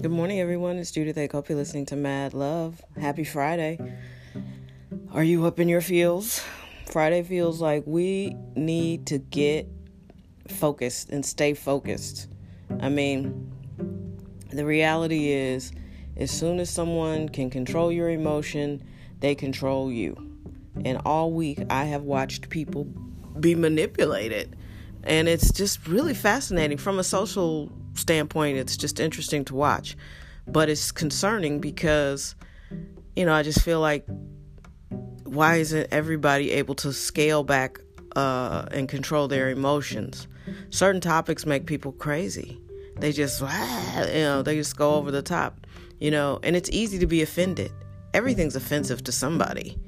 Good morning, everyone. It's Judith hope you're listening to Mad Love. Happy Friday. Are you up in your feels? Friday feels like we need to get focused and stay focused. I mean, the reality is, as soon as someone can control your emotion, they control you. And all week, I have watched people be manipulated. And it's just really fascinating from a social standpoint, it's just interesting to watch. But it's concerning because, you know, I just feel like why isn't everybody able to scale back uh, and control their emotions? Certain topics make people crazy. They just, you know, they just go over the top, you know, and it's easy to be offended. Everything's offensive to somebody.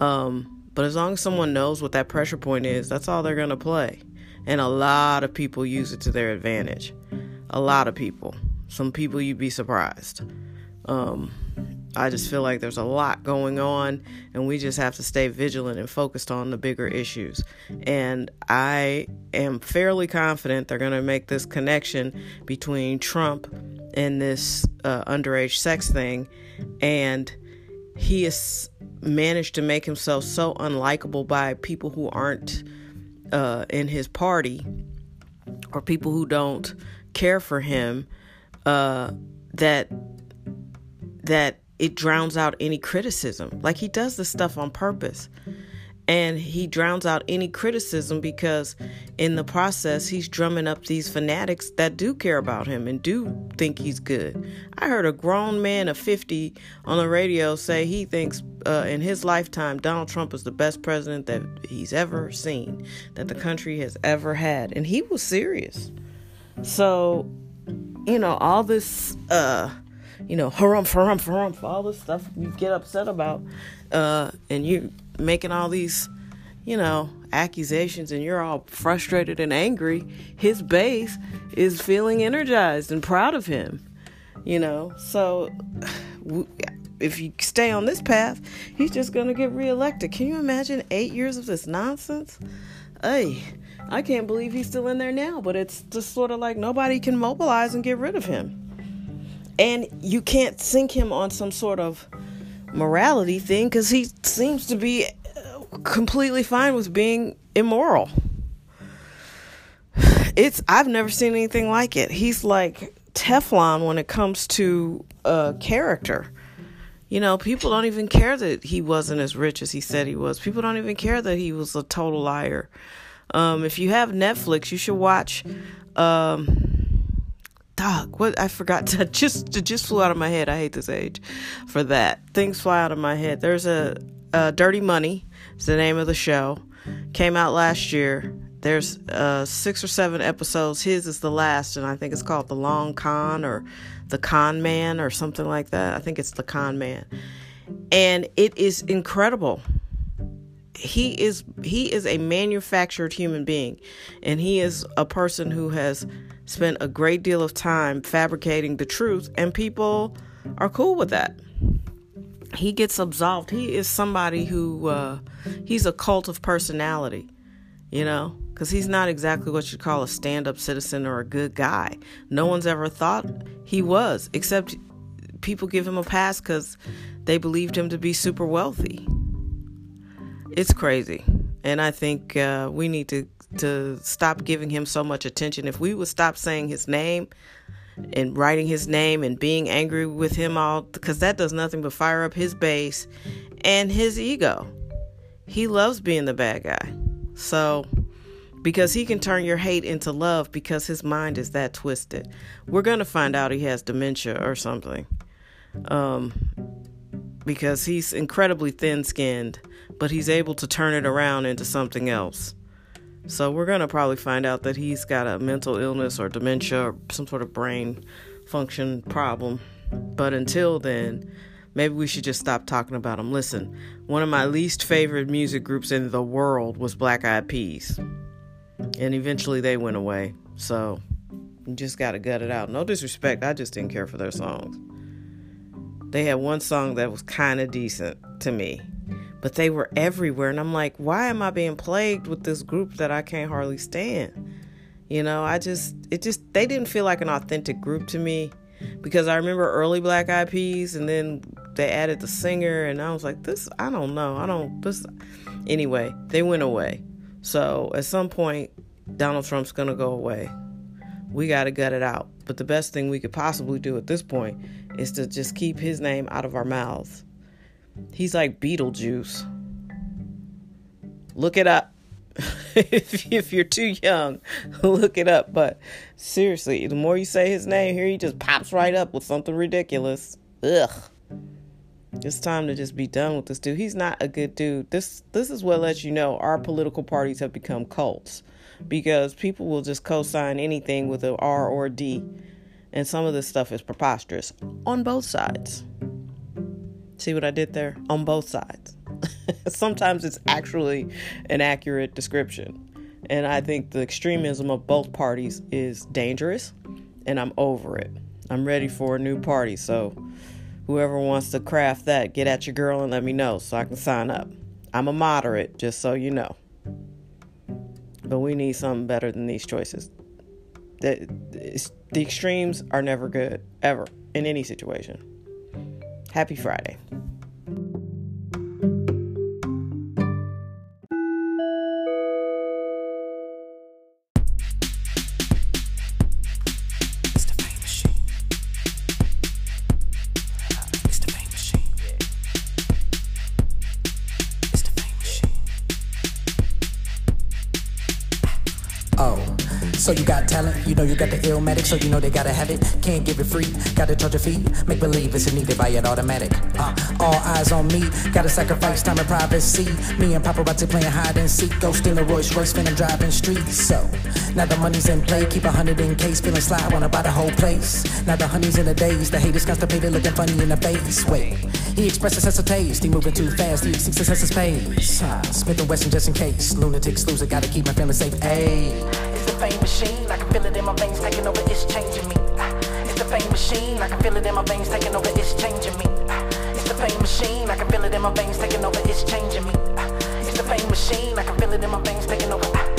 Um, but as long as someone knows what that pressure point is, that's all they're going to play. And a lot of people use it to their advantage a lot of people. Some people you'd be surprised. Um, I just feel like there's a lot going on, and we just have to stay vigilant and focused on the bigger issues. And I am fairly confident they're going to make this connection between Trump and this uh, underage sex thing. And he has managed to make himself so unlikable by people who aren't uh, in his party or people who don't care for him uh, that that it drowns out any criticism. Like he does this stuff on purpose. And he drowns out any criticism because in the process, he's drumming up these fanatics that do care about him and do think he's good. I heard a grown man of 50 on the radio say he thinks uh, in his lifetime, Donald Trump is the best president that he's ever seen, that the country has ever had. And he was serious. So, you know, all this, uh, you know, harumph, harumph, harumph, all this stuff you get upset about, uh, and you making all these, you know, accusations and you're all frustrated and angry, his base is feeling energized and proud of him, you know. So, if you stay on this path, he's just going to get reelected. Can you imagine eight years of this nonsense? Hey, I can't believe he's still in there now, but it's just sort of like nobody can mobilize and get rid of him. And you can't sink him on some sort of morality thing because he seems to be uh, completely fine with being immoral. It's I've never seen anything like it. He's like Teflon when it comes to uh, character. You know, people don't even care that he wasn't as rich as he said he was. People don't even care that he was a total liar. Um, if you have Netflix, you should watch. Um, dog, what I forgot to just it just flew out of my head. I hate this age for that. Things fly out of my head. There's a, a Dirty Money. It's the name of the show. Came out last year. There's uh, six or seven episodes. His is the last, and I think it's called The Long Con or The Con Man or something like that. I think it's The Con Man. And it is incredible he is he is a manufactured human being and he is a person who has spent a great deal of time fabricating the truth and people are cool with that he gets absolved he is somebody who uh, he's a cult of personality you know because he's not exactly what you'd call a stand-up citizen or a good guy no one's ever thought he was except people give him a pass because they believed him to be super wealthy it's crazy. And I think uh, we need to, to stop giving him so much attention. If we would stop saying his name and writing his name and being angry with him all, because that does nothing but fire up his base and his ego. He loves being the bad guy. So, because he can turn your hate into love because his mind is that twisted. We're going to find out he has dementia or something. Um, because he's incredibly thin skinned, but he's able to turn it around into something else. So we're going to probably find out that he's got a mental illness or dementia or some sort of brain function problem. But until then, maybe we should just stop talking about them. Listen, one of my least favorite music groups in the world was Black Eyed Peas. And eventually they went away. So you just got to gut it out. No disrespect, I just didn't care for their songs. They had one song that was kind of decent to me, but they were everywhere. And I'm like, why am I being plagued with this group that I can't hardly stand? You know, I just, it just, they didn't feel like an authentic group to me. because I remember early Black Eyed Peas, and then they added the singer, and I was like, this, I don't know, I don't this. Anyway, they went away. So at some point, Donald Trump's gonna go away. We got to gut it out. But the best thing we could possibly do at this point is to just keep his name out of our mouths. He's like Beetlejuice. Look it up. if, if you're too young, look it up. But seriously, the more you say his name here, he just pops right up with something ridiculous. Ugh. It's time to just be done with this dude. He's not a good dude. This this is what lets you know our political parties have become cults because people will just co-sign anything with an R or a D, and some of this stuff is preposterous on both sides. See what I did there? On both sides. Sometimes it's actually an accurate description. And I think the extremism of both parties is dangerous, and I'm over it. I'm ready for a new party. So, whoever wants to craft that, get at your girl and let me know so I can sign up. I'm a moderate, just so you know. But we need something better than these choices. The, the extremes are never good, ever, in any situation. Happy Friday. So you got talent, you know you got the illmatic, so you know they gotta have it. Can't give it free, gotta charge a fee. Make believe it's a need, they buy it automatic. Uh, all eyes on me, gotta sacrifice time and privacy. Me and paparazzi playing hide and seek, go steal a Rolls Royce, finna driving streets. So now the money's in play, keep a hundred in case, feeling sly, wanna buy the whole place. Now the honey's in the days, the haters constipated, looking funny in the face. Wait, he expresses sense of taste, he moving too fast, he exceeds the sense of space. Uh, Smith and Wesson just in case, lunatics lose it, gotta keep my family safe. Ayy It's the fame machine. I can feel it in my veins taking over, it's changing me. Ah, it's the fame machine. I can feel it in my veins taking over, it's changing me. Ah, it's the fame machine. I can feel it in my veins taking over, it's changing me. Ah, it's the fame machine. I can feel it in my veins taking over.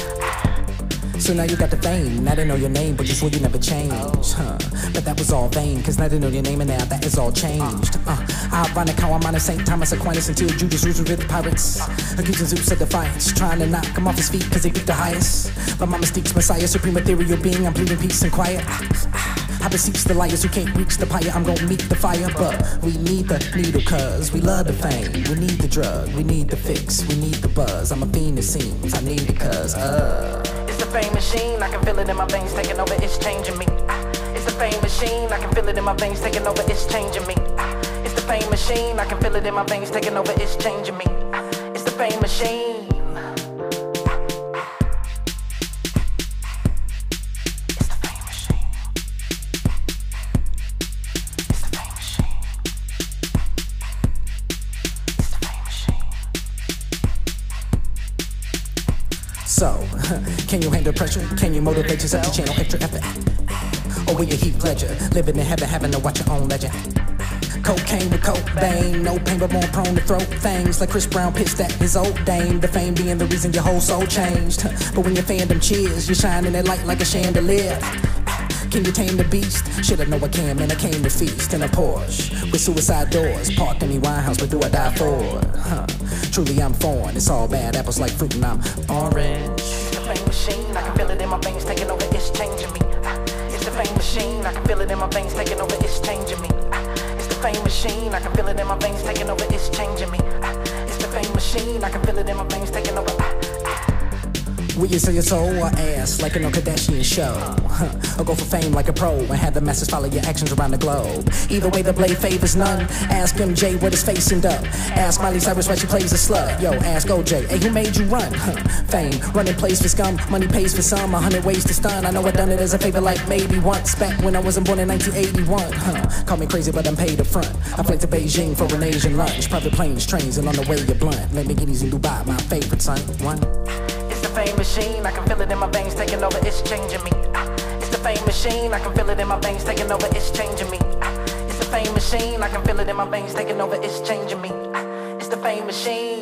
So now you got the fame. Now they know your name, but you swore you never changed. Huh. But that was all vain, cause now they know your name and now that is all changed. Uh, ironic how I'm on St. Thomas Aquinas until Judas Roots with the pirates. Accusing Zeus of defiance, trying to knock him off his feet cause they beat the highest. But my mistakes, Messiah, supreme ethereal being, I'm pleading peace and quiet. I beseech the liars who can't reach the pyre. I'm gonna meet the fire, but we need the needle cuz we love the fame. We need the drug, we need the fix, we need the buzz. I'm a fiend, it seems. I need it cuz, uh fame machine. I can feel it in my veins taking over, it's changing me. Ah, it's the fame machine. I can feel it in my veins taking over, it's changing me. Ah, it's the fame machine. I can feel it in my veins taking over, it's changing me. Ah, it's the fame machine. So, can you handle pressure? Can you motivate yourself to channel extra effort? Oh, or will you heap pleasure? Living in heaven, having to watch your own legend. Cocaine with Cobain, no pain but more prone to throw things like Chris Brown pissed at his old dame. The fame being the reason your whole soul changed. But when your fandom cheers, you shine in that light like a chandelier. Can you tame the beast? I know I can, man. I came to feast in a Porsche with suicide doors. Parked in me Winehouse, but do I die for? Huh. Truly, I'm foreign. It's all bad apples like fruit, and I'm orange. The fame machine. I can feel it in my veins, taking over. It's changing me. It's the fame machine. I can feel it in my veins, taking over. It's changing me. It's the fame machine. I can feel it in my veins, taking over. It's changing me. It's the fame machine. I can feel it in my veins, taking over. Will you sell your soul or ass like in a Kardashian show? Or go for fame like a pro and have the masses follow your actions around the globe. Either way, the blade favors none. Ask MJ what his face and up. Ask Miley Cyrus why she plays a slut. Yo, ask OJ, hey, who made you run? Fame, running plays for scum, money pays for some. A hundred ways to stun. I know I done it as a favor like maybe once back when I wasn't born in 1981. Huh. Call me crazy, but I'm paid up front. I fly to Beijing for an Asian lunch. Private planes, trains, and on the way you're blunt. Lamborghinis in Dubai, my favorite son. One fame machine. I can feel it in my veins taking over, it's changing me. Ah, it's the fame machine. I can feel it in my veins taking over, it's changing me. Ah, it's the fame machine. I can feel it in my veins taking over, it's changing me. Ah, it's the fame machine.